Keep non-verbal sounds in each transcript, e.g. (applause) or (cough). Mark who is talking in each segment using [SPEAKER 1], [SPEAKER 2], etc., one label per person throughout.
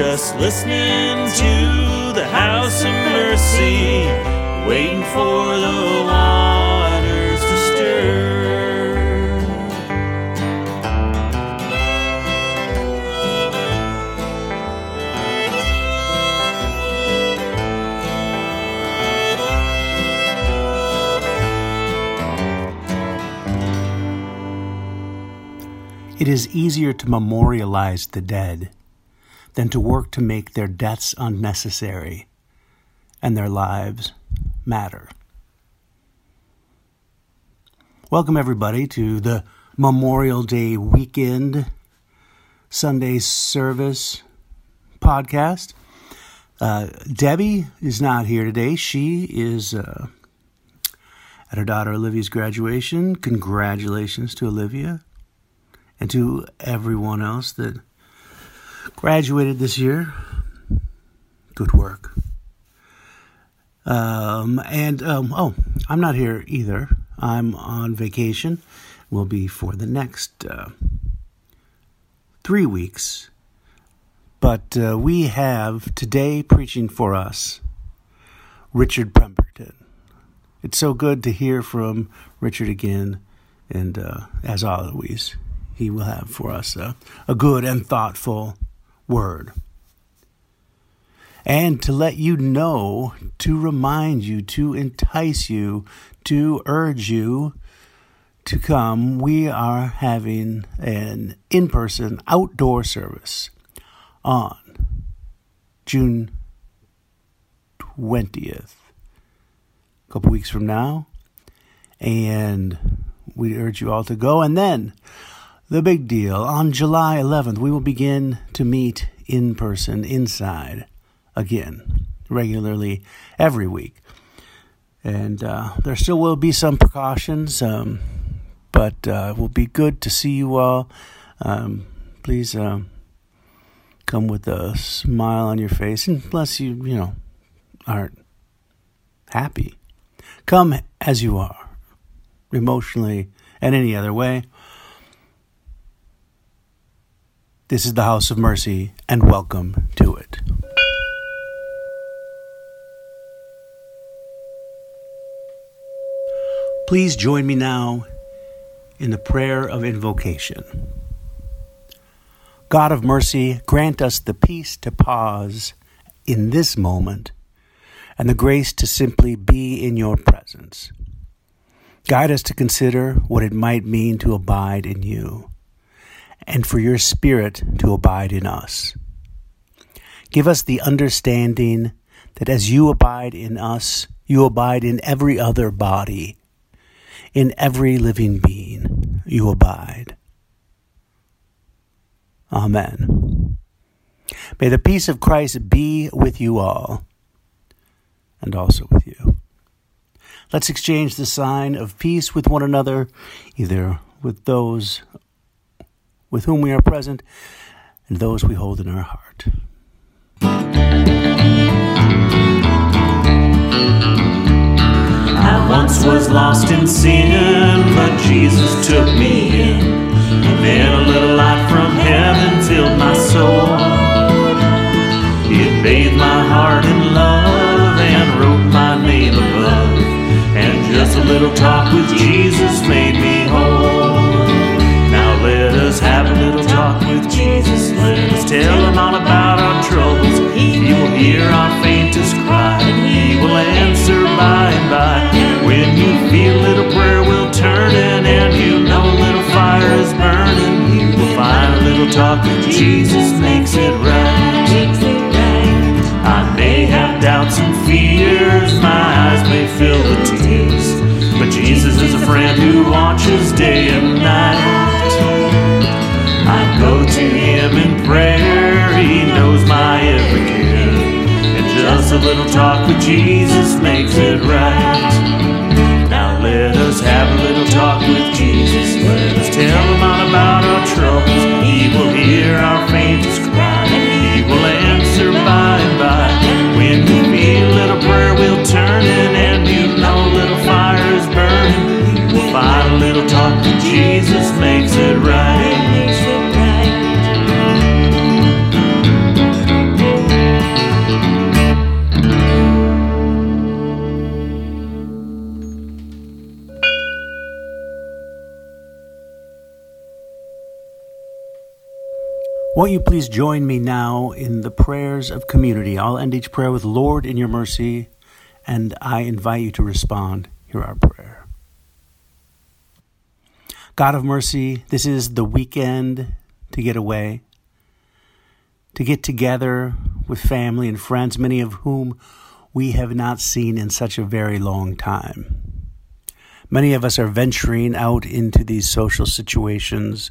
[SPEAKER 1] Just listening to the House of Mercy, waiting for the waters to stir.
[SPEAKER 2] It is easier to memorialize the dead than to work to make their deaths unnecessary and their lives matter. Welcome, everybody, to the Memorial Day weekend Sunday service podcast. Uh, Debbie is not here today. She is uh, at her daughter Olivia's graduation. Congratulations to Olivia and to everyone else that graduated this year. Good work. Um, and um, oh, I'm not here either. I'm on vacation. Will be for the next uh, three weeks. But uh, we have today preaching for us Richard Pemberton. It's so good to hear from Richard again, and uh, as always, he will have for us a, a good and thoughtful word. And to let you know, to remind you, to entice you, to urge you to come, we are having an in person outdoor service on June 20th, a couple weeks from now. And we urge you all to go. And then the big deal on July 11th, we will begin to meet in person inside again, regularly every week. And uh, there still will be some precautions, um, but uh, it will be good to see you all. Um, please uh, come with a smile on your face, unless you, you know, aren't happy. Come as you are, emotionally and any other way. This is the House of Mercy, and welcome to it. Please join me now in the prayer of invocation. God of mercy, grant us the peace to pause in this moment and the grace to simply be in your presence. Guide us to consider what it might mean to abide in you and for your Spirit to abide in us. Give us the understanding that as you abide in us, you abide in every other body, in every living being, you abide. Amen. May the peace of Christ be with you all, and also with you. Let's exchange the sign of peace with one another, either with those with whom we are present and those we hold in our heart.
[SPEAKER 1] I once was lost in sin, but Jesus took me in. And then a little light from heaven filled my soul. It bathed my heart in love and wrote my name above. And just a little talk with Jesus made me whole. Friend who watches day and night. I go to him in prayer, he knows my every care. And just a little talk with Jesus makes it right.
[SPEAKER 2] Won't you please join me now in the prayers of community? I'll end each prayer with Lord in your mercy, and I invite you to respond. Hear our prayer. God of mercy, this is the weekend to get away, to get together with family and friends, many of whom we have not seen in such a very long time. Many of us are venturing out into these social situations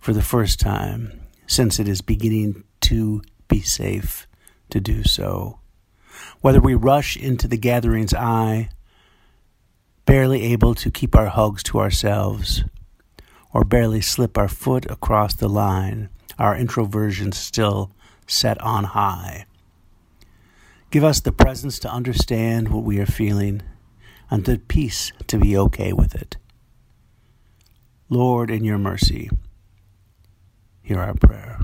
[SPEAKER 2] for the first time since it is beginning to be safe to do so. Whether we rush into the gathering's eye, barely able to keep our hugs to ourselves, or barely slip our foot across the line, our introversion still set on high. Give us the presence to understand what we are feeling and the peace to be okay with it. Lord, in your mercy, hear our prayer.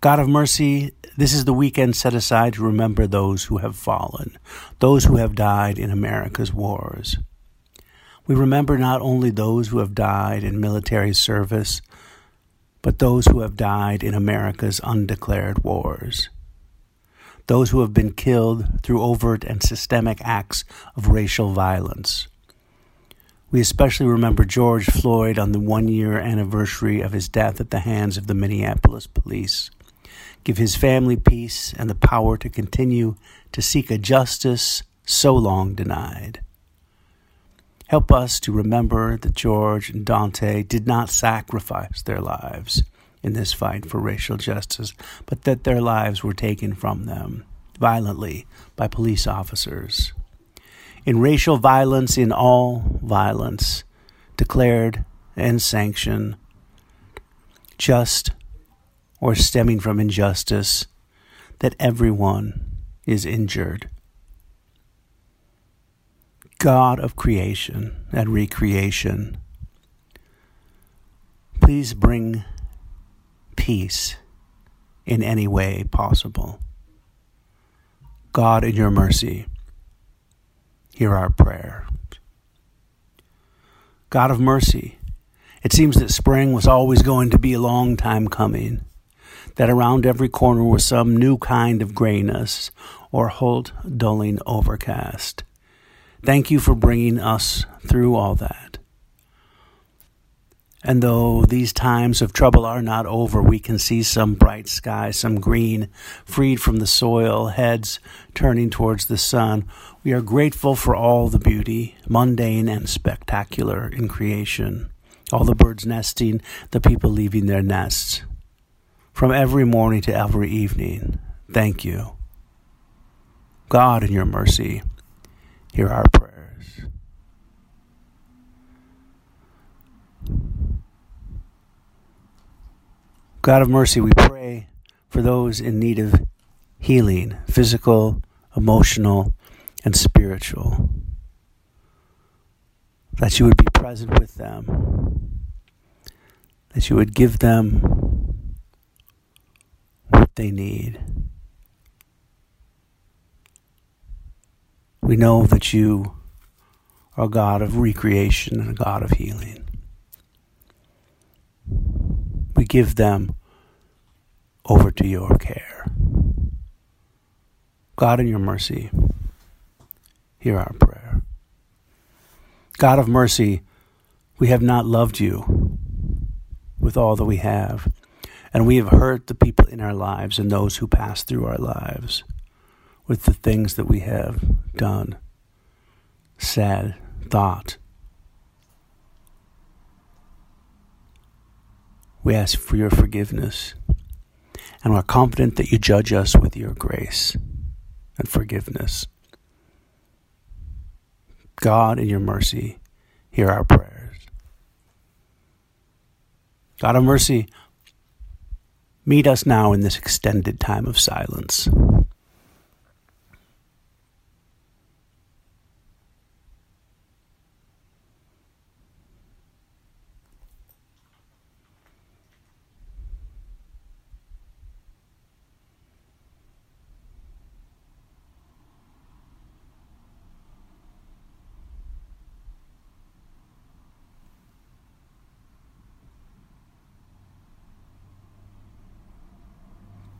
[SPEAKER 2] God of mercy, this is the weekend set aside to remember those who have fallen, those who have died in America's wars. We remember not only those who have died in military service, but those who have died in America's undeclared wars. Those who have been killed through overt and systemic acts of racial violence. We especially remember George Floyd on the one year anniversary of his death at the hands of the Minneapolis police. Give his family peace and the power to continue to seek a justice so long denied. Help us to remember that George and Daunte did not sacrifice their lives in this fight for racial justice, but that their lives were taken from them violently by police officers. In racial violence, in all violence, declared and sanctioned, just or stemming from injustice, that everyone is injured God of creation and recreation, please bring peace in any way possible. God, in your mercy, hear our prayer. God of mercy, it seems that spring was always going to be a long time coming, that around every corner was some new kind of grayness or holt dulling overcast. Thank you for bringing us through all that. And though these times of trouble are not over, we can see some bright sky, some green, freed from the soil, heads turning towards the sun. We are grateful for all the beauty, mundane and spectacular, in creation. All the birds nesting, the people leaving their nests. From every morning to every evening, thank you. God, in your mercy, hear our prayers. God of mercy, we pray for those in need of healing, physical, emotional, and spiritual. That you would be present with them, that you would give them what they need. We know that you are a God of recreation and a God of healing. We give them over to your care. God, in your mercy, hear our prayer. God of mercy, we have not loved you with all that we have, and we have hurt the people in our lives and those who pass through our lives with the things that we have done, said, thought. We ask for your forgiveness, and we're confident that you judge us with your grace and forgiveness. God, in your mercy, hear our prayers. God of mercy, meet us now in this extended time of silence.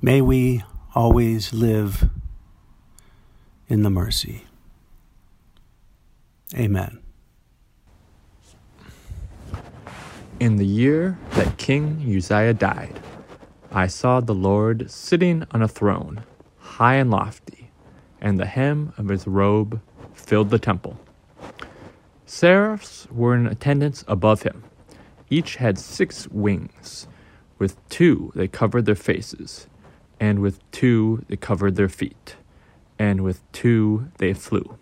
[SPEAKER 2] May we always live in the mercy. Amen.
[SPEAKER 3] In the year that King Uzziah died, I saw the Lord sitting on a throne, high and lofty, and the hem of his robe filled the temple. Seraphs were in attendance above him. Each had six wings. With two they covered their faces, and with two they covered their feet, and with two they flew.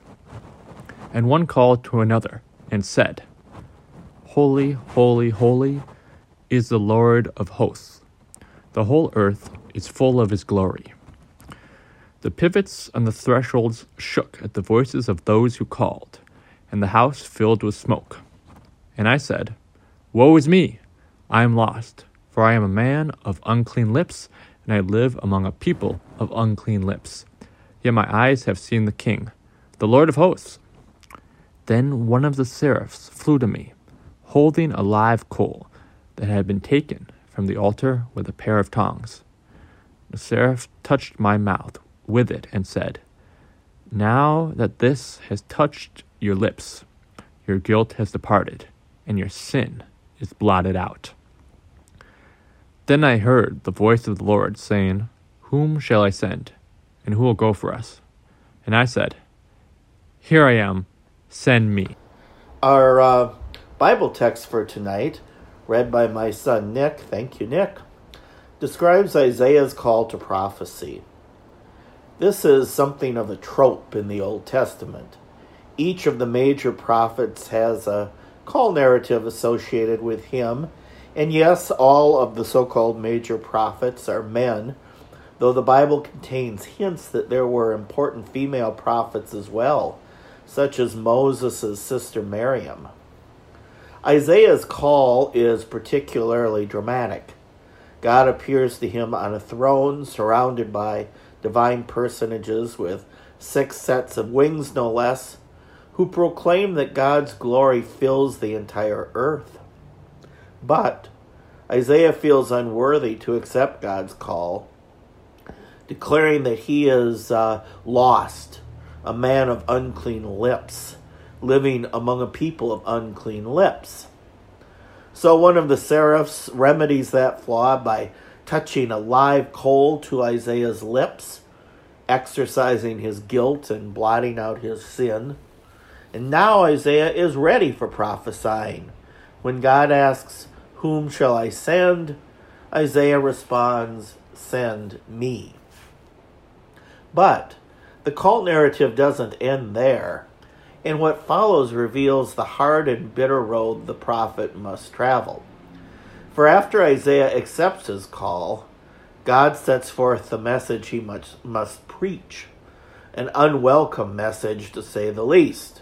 [SPEAKER 3] And one called to another and said, Holy, holy, holy is the Lord of hosts. The whole earth is full of his glory. The pivots on the thresholds shook at the voices of those who called, and the house filled with smoke. And I said, Woe is me! I am lost, for I am a man of unclean lips, and I live among a people of unclean lips. Yet my eyes have seen the King, the Lord of hosts. Then one of the seraphs flew to me, holding a live coal that had been taken from the altar with a pair of tongs. The seraph touched my mouth with it and said, Now that this has touched your lips, your guilt has departed, and your sin is blotted out. Then I heard the voice of the Lord saying, Whom shall I send, and who will go for us? And I said, Here I am, send me.
[SPEAKER 4] Our uh, Bible text for tonight, read by my son Nick, thank you, Nick, describes Isaiah's call to prophecy. This is something of a trope in the Old Testament. Each of the major prophets has a call narrative associated with him, and yes, all of the so called major prophets are men, though the Bible contains hints that there were important female prophets as well, such as Moses' sister Miriam. Isaiah's call is particularly dramatic. God appears to him on a throne surrounded by divine personages with six sets of wings, no less, who proclaim that God's glory fills the entire earth. But Isaiah feels unworthy to accept God's call, declaring that he is uh, lost, a man of unclean lips living among a people of unclean lips. So one of the seraphs remedies that flaw by touching a live coal to Isaiah's lips, exorcising his guilt and blotting out his sin. And now Isaiah is ready for prophesying. When God asks, Whom shall I send? Isaiah responds, Send me. But the call narrative doesn't end there and what follows reveals the hard and bitter road the prophet must travel. For after Isaiah accepts his call, God sets forth the message he must, must preach, an unwelcome message to say the least.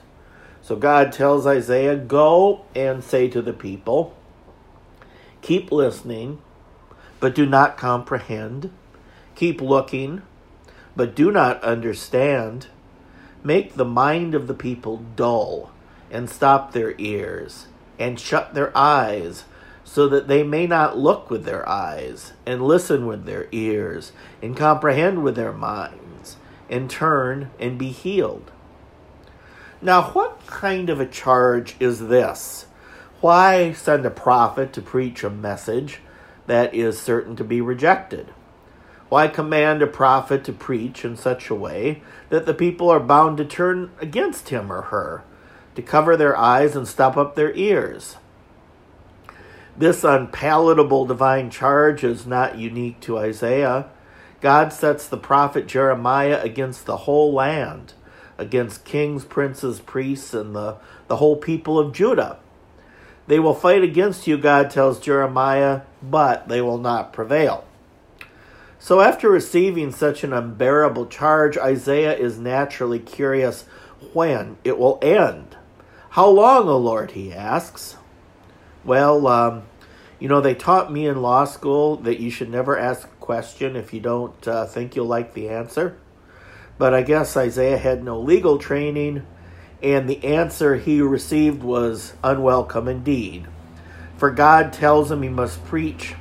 [SPEAKER 4] So God tells Isaiah, Go and say to the people, Keep listening, but do not comprehend. Keep looking, but do not understand. Make the mind of the people dull, and stop their ears, and shut their eyes, so that they may not look with their eyes, and listen with their ears, and comprehend with their minds, and turn and be healed. Now, what kind of a charge is this? Why send a prophet to preach a message that is certain to be rejected? Why command a prophet to preach in such a way that the people are bound to turn against him or her, to cover their eyes and stop up their ears? This unpalatable divine charge is not unique to Isaiah. God sets the prophet Jeremiah against the whole land, against kings, princes, priests, and the, the whole people of Judah. They will fight against you, God tells Jeremiah, but they will not prevail. So, after receiving such an unbearable charge, Isaiah is naturally curious when it will end. How long, O Lord? he asks. Well, um, you know, they taught me in law school that you should never ask a question if you don't uh, think you'll like the answer. But I guess Isaiah had no legal training, and the answer he received was unwelcome indeed. For God tells him he must preach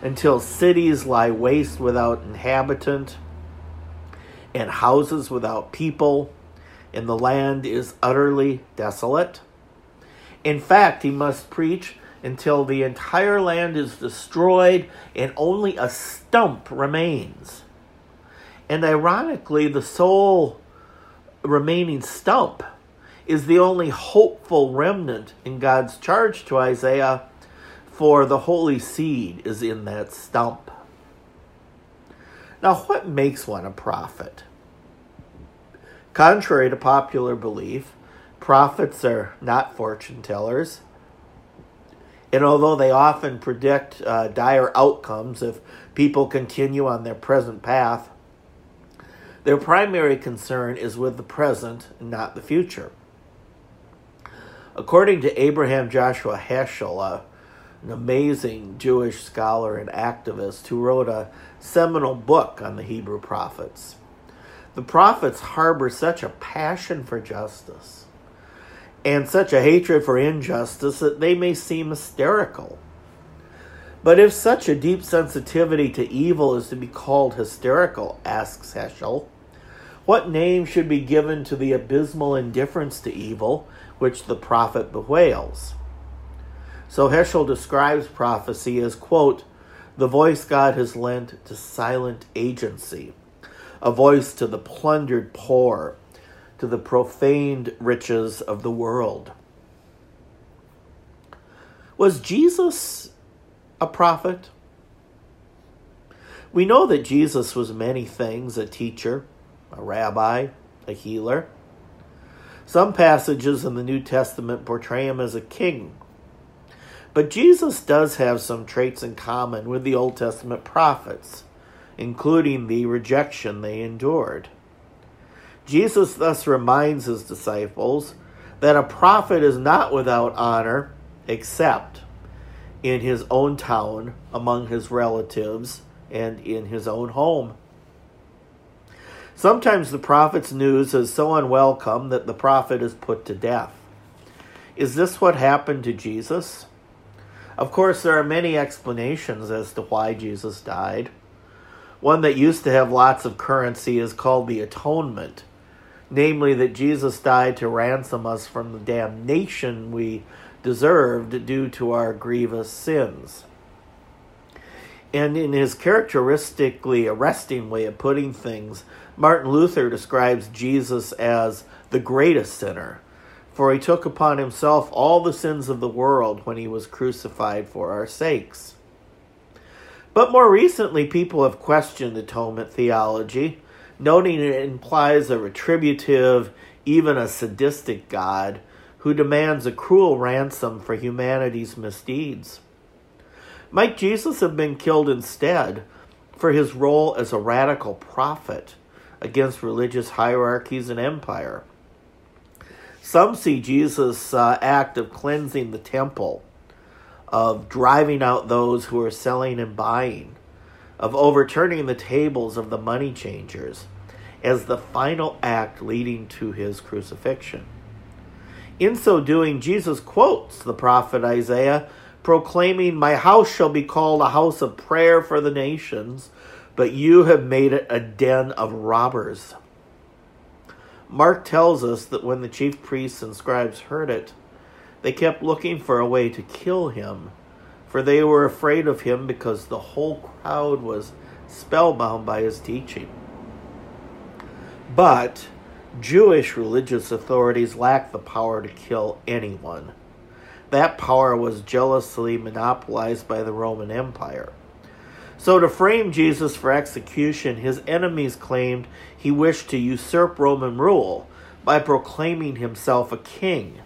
[SPEAKER 4] until cities lie waste without inhabitant and houses without people, and the land is utterly desolate. In fact, he must preach until the entire land is destroyed and only a stump remains. And ironically, the sole remaining stump is the only hopeful remnant in God's charge to Isaiah, for the holy seed is in that stump. Now, what makes one a prophet? Contrary to popular belief, prophets are not fortune tellers. And although they often predict uh, dire outcomes if people continue on their present path, their primary concern is with the present not the future. According to Abraham Joshua Heschel, an amazing Jewish scholar and activist who wrote a seminal book on the Hebrew prophets, the prophets harbor such a passion for justice and such a hatred for injustice that they may seem hysterical. But if such a deep sensitivity to evil is to be called hysterical, asks Heschel, what name should be given to the abysmal indifference to evil which the prophet bewails? So Heschel describes prophecy as, quote, the voice God has lent to silent agency a voice to the plundered poor, to the profaned riches of the world. Was Jesus a prophet? We know that Jesus was many things a teacher, a rabbi, a healer. Some passages in the New Testament portray him as a king. But Jesus does have some traits in common with the Old Testament prophets including the rejection they endured. Jesus thus reminds his disciples that a prophet is not without honor except in his own town, among his relatives, and in his own home. Sometimes the prophet's news is so unwelcome that the prophet is put to death. Is this what happened to Jesus? Of course, there are many explanations as to why Jesus died. One that used to have lots of currency is called the atonement, namely, that Jesus died to ransom us from the damnation we deserved due to our grievous sins. And in his characteristically arresting way of putting things, Martin Luther describes Jesus as the greatest sinner, for he took upon himself all the sins of the world when he was crucified for our sakes. But more recently, people have questioned atonement theology, noting it implies a retributive, even a sadistic God who demands a cruel ransom for humanity's misdeeds. Might Jesus have been killed instead for his role as a radical prophet against religious hierarchies and empire? Some see Jesus' uh, act of cleansing the temple of driving out those who are selling and buying, of overturning the tables of the money changers, as the final act leading to his crucifixion. In so doing, Jesus quotes the prophet Isaiah, proclaiming, My house shall be called a house of prayer for the nations, but you have made it a den of robbers. Mark tells us that when the chief priests and scribes heard it, they kept looking for a way to kill him, for they were afraid of him because the whole crowd was spellbound by his teaching. But Jewish religious authorities lacked the power to kill anyone. That power was jealously monopolized by the Roman Empire. So, to frame Jesus for execution, his enemies claimed he wished to usurp Roman rule by proclaiming himself a king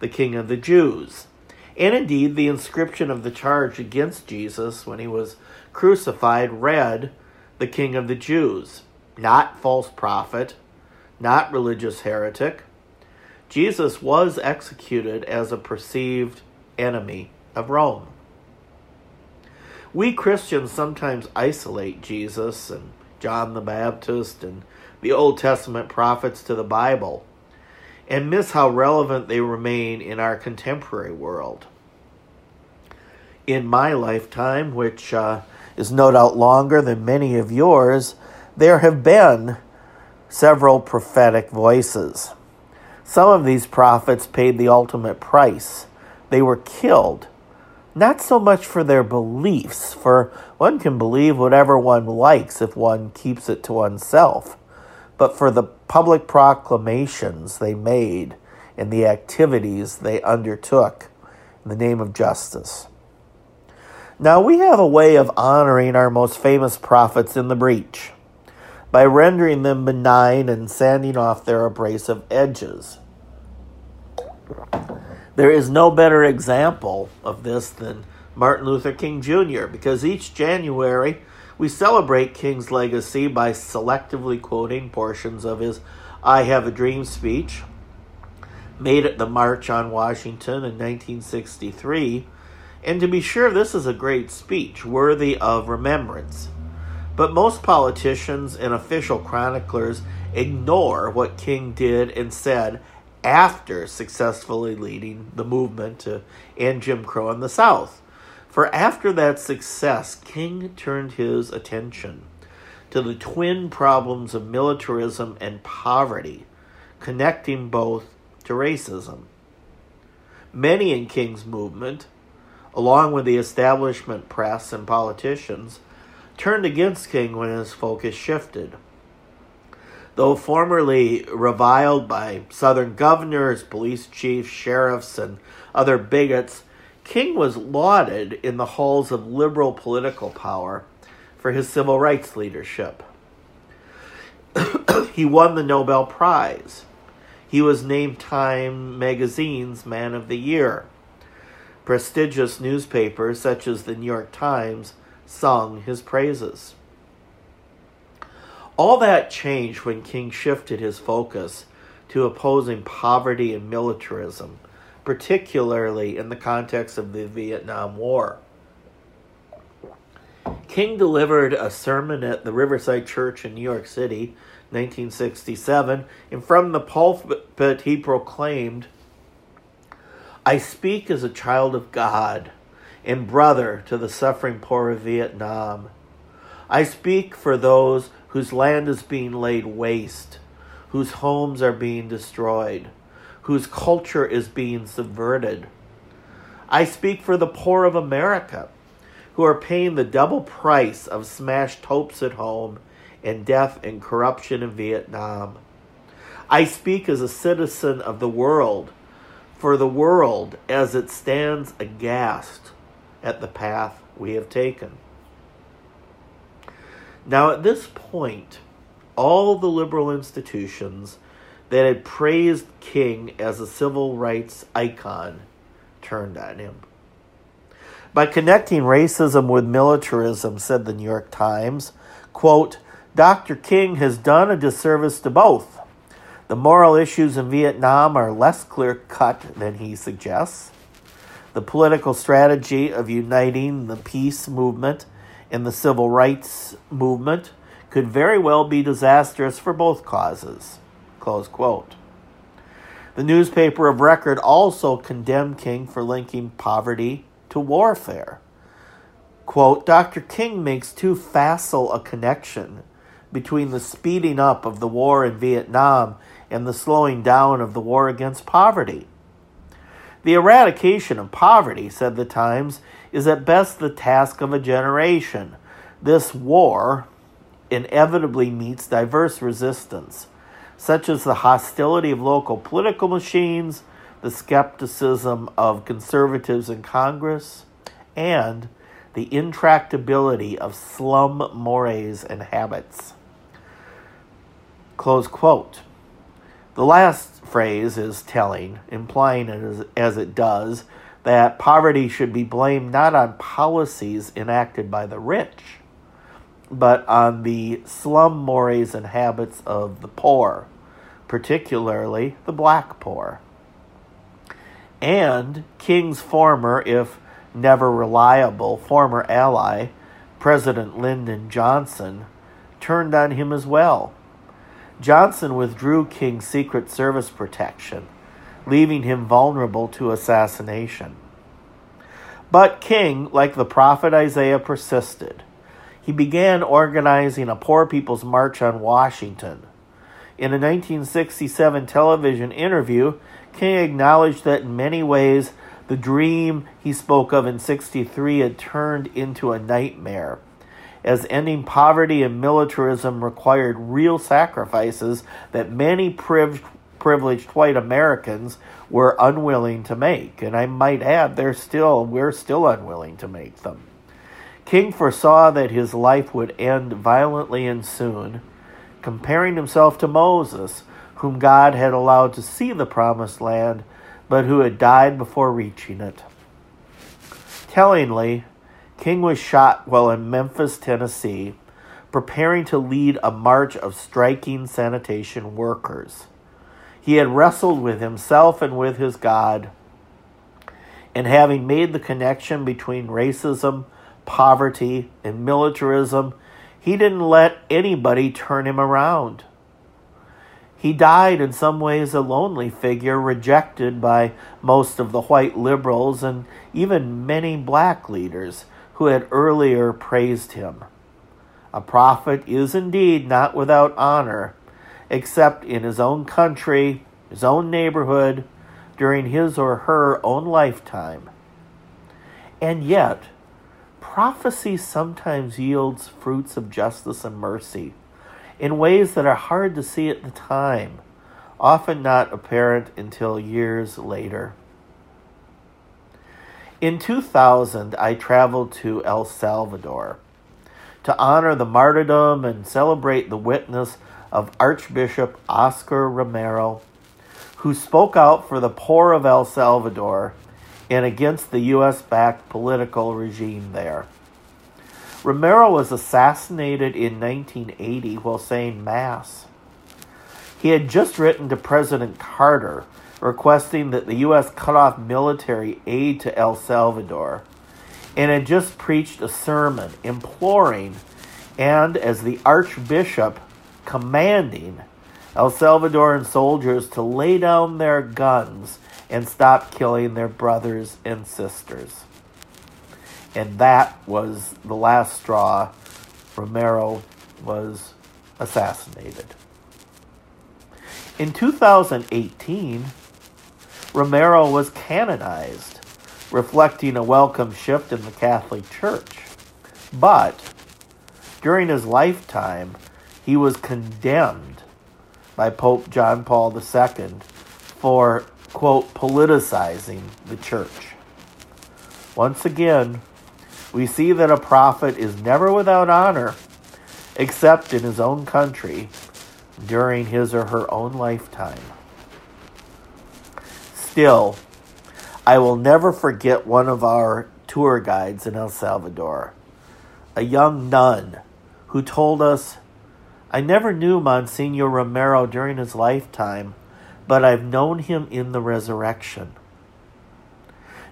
[SPEAKER 4] the King of the Jews. And indeed, the inscription of the charge against Jesus when he was crucified read, The King of the Jews, not false prophet, not religious heretic. Jesus was executed as a perceived enemy of Rome. We Christians sometimes isolate Jesus and John the Baptist and the Old Testament prophets to the Bible and miss how relevant they remain in our contemporary world. in my lifetime, which uh, is no doubt longer than many of yours, there have been several prophetic voices. Some of these prophets paid the ultimate price. They were killed, not so much for their beliefs, for one can believe whatever one likes if one keeps it to oneself, but for the public proclamations they made and the activities they undertook in the name of justice. Now, we have a way of honoring our most famous prophets in the breach by rendering them benign and sanding off their abrasive edges. There is no better example of this than Martin Luther King Jr., because each January we celebrate King's legacy by selectively quoting portions of his I Have a Dream speech, made at the March on Washington in 1963. And to be sure, this is a great speech, worthy of remembrance. But most politicians and official chroniclers ignore what King did and said after successfully leading the movement to end Jim Crow in the South. For after that success, King turned his attention to the twin problems of militarism and poverty, connecting both to racism. Many in King's movement, along with the establishment press and politicians, turned against King when his focus shifted. Though formerly reviled by Southern governors, police chiefs, sheriffs, and other bigots, King was lauded in the halls of liberal political power for his civil rights leadership. (coughs) he won the Nobel Prize. He was named Time magazine's Man of the Year. Prestigious newspapers such as the New York Times sung his praises. All that changed when King shifted his focus to opposing poverty and militarism, particularly in the context of the Vietnam War. King delivered a sermon at the Riverside Church in New York City, 1967, and from the pulpit he proclaimed, I speak as a child of God and brother to the suffering poor of Vietnam. I speak for those whose land is being laid waste, whose homes are being destroyed, whose culture is being subverted. I speak for the poor of America, who are paying the double price of smashed hopes at home and death and corruption in Vietnam. I speak as a citizen of the world, for the world as it stands aghast at the path we have taken. Now, at this point, all the liberal institutions that had praised King as a civil rights icon turned on him. By connecting racism with militarism, said the New York Times, quote, Dr. King has done a disservice to both. The moral issues in Vietnam are less clear cut than he suggests. The political strategy of uniting the peace movement and the civil rights movement could very well be disastrous for both causes. Close quote. The newspaper of record also condemned King for linking poverty to warfare. Quote, Dr. King makes too facile a connection between the speeding up of the war in Vietnam and the slowing down of the war against poverty. The eradication of poverty, said the Times, is at best the task of a generation. This war inevitably meets diverse resistance, such as the hostility of local political machines, the skepticism of conservatives in Congress, and the intractability of slum mores and habits. Close quote. The last phrase is telling, implying as, as it does that poverty should be blamed not on policies enacted by the rich, but on the slum mores and habits of the poor, particularly the black poor. And King's former, if never reliable, former ally, President Lyndon Johnson, turned on him as well Johnson withdrew King's Secret Service protection, leaving him vulnerable to assassination. But King, like the prophet Isaiah, persisted. He began organizing a Poor People's March on Washington. In a 1967 television interview, King acknowledged that in many ways the dream he spoke of in 63 had turned into a nightmare, as ending poverty and militarism required real sacrifices that many privileged, white Americans were unwilling to make. And I might add, they're still, we're still unwilling to make them. King foresaw that his life would end violently and soon, comparing himself to Moses, whom God had allowed to see the promised land but who had died before reaching it. Tellingly, King was shot while in Memphis, Tennessee, preparing to lead a march of striking sanitation workers. He had wrestled with himself and with his God, and having made the connection between racism, poverty, and militarism, he didn't let anybody turn him around. He died in some ways a lonely figure, rejected by most of the white liberals and even many black leaders who had earlier praised him. A prophet is indeed not without honor, except in his own country, his own neighborhood, during his or her own lifetime. And yet, prophecy sometimes yields fruits of justice and mercy in ways that are hard to see at the time, often not apparent until years later. In 2000, I traveled to El Salvador to honor the martyrdom and celebrate the witness of Archbishop Oscar Romero, who spoke out for the poor of El Salvador and against the U.S. backed political regime there. Romero was assassinated in 1980 while saying Mass. He had just written to President Carter requesting that the U.S. cut off military aid to El Salvador and had just preached a sermon imploring and, as the Archbishop, commanding El Salvadoran soldiers to lay down their guns and stop killing their brothers and sisters and that was the last straw. Romero was assassinated. In 2018, Romero was canonized, reflecting a welcome shift in the Catholic Church. But during his lifetime, he was condemned by Pope John Paul II for, quote, politicizing the church. Once again, we see that a prophet is never without honor except in his own country during his or her own lifetime. Still, I will never forget one of our tour guides in El Salvador, a young nun who told us, I never knew Monsignor Romero during his lifetime, but I've known him in the resurrection.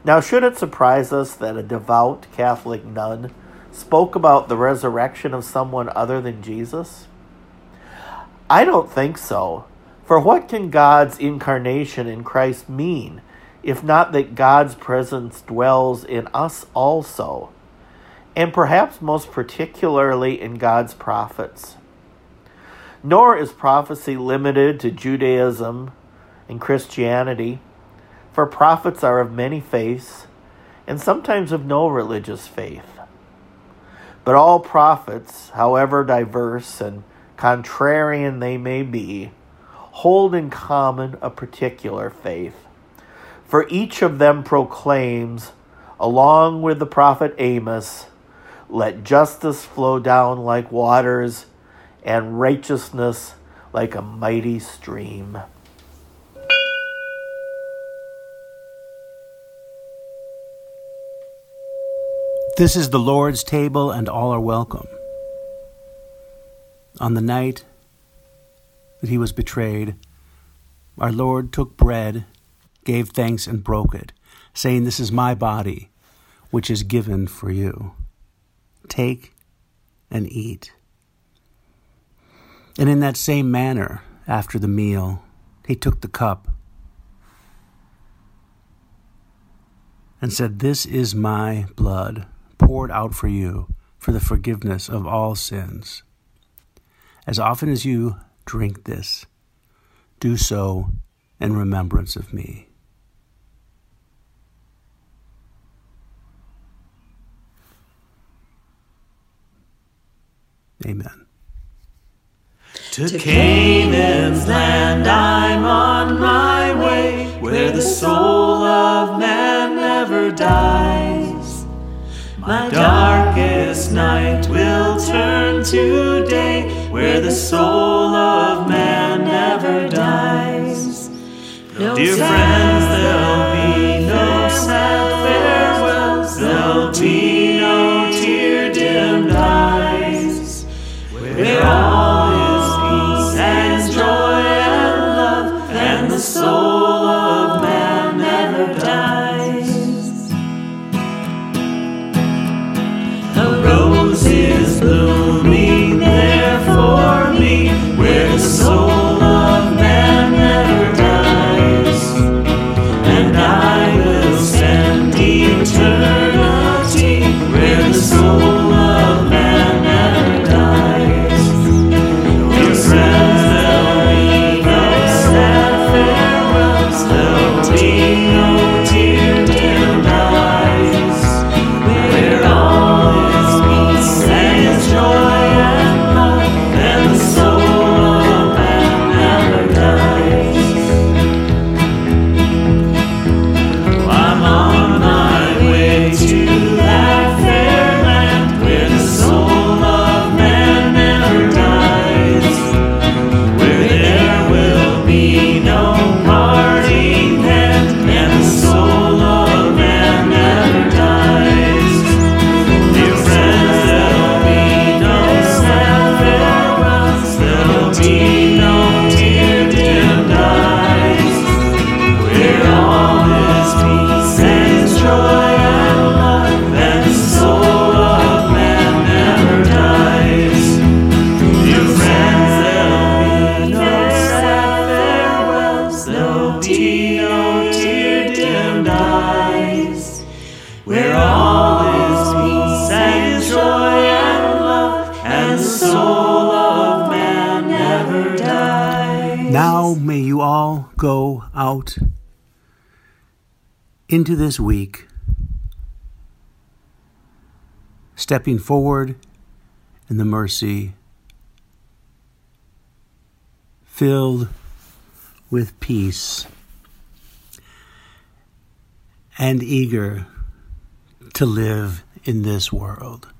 [SPEAKER 4] Now, should it surprise us that a devout Catholic nun spoke about the resurrection of someone other than Jesus? I don't think so. For what can God's incarnation in Christ mean, if not that God's presence dwells in us also, and perhaps most particularly in God's prophets? Nor is prophecy limited to Judaism and Christianity. For prophets are of many faiths, and sometimes of no religious faith. But all prophets, however diverse and contrarian they may be, hold in common a particular faith. For each of them proclaims, along with the prophet Amos, let justice flow down like waters, and righteousness like a mighty stream.
[SPEAKER 2] This is the Lord's table, and all are welcome. On the night that he was betrayed, our Lord took bread, gave thanks, and broke it, saying, This is my body, which is given for you. Take and eat. And in that same manner, after the meal, he took the cup and said, This is my blood poured out for you for the forgiveness of all sins. As often as you drink this, do so in remembrance of me. Amen.
[SPEAKER 1] To Canaan's land I'm on my way, where the soul of man never dies. My darkest night will turn to day, where the soul of man never dies. No Dear friends, there'll be no sad farewells, there'll be no tear dimmed eyes. Where all is peace and joy and love, and the soul of man never dies. A rose is blooming
[SPEAKER 2] into this week, stepping forward in the mercy, filled with peace, and eager to live in this world.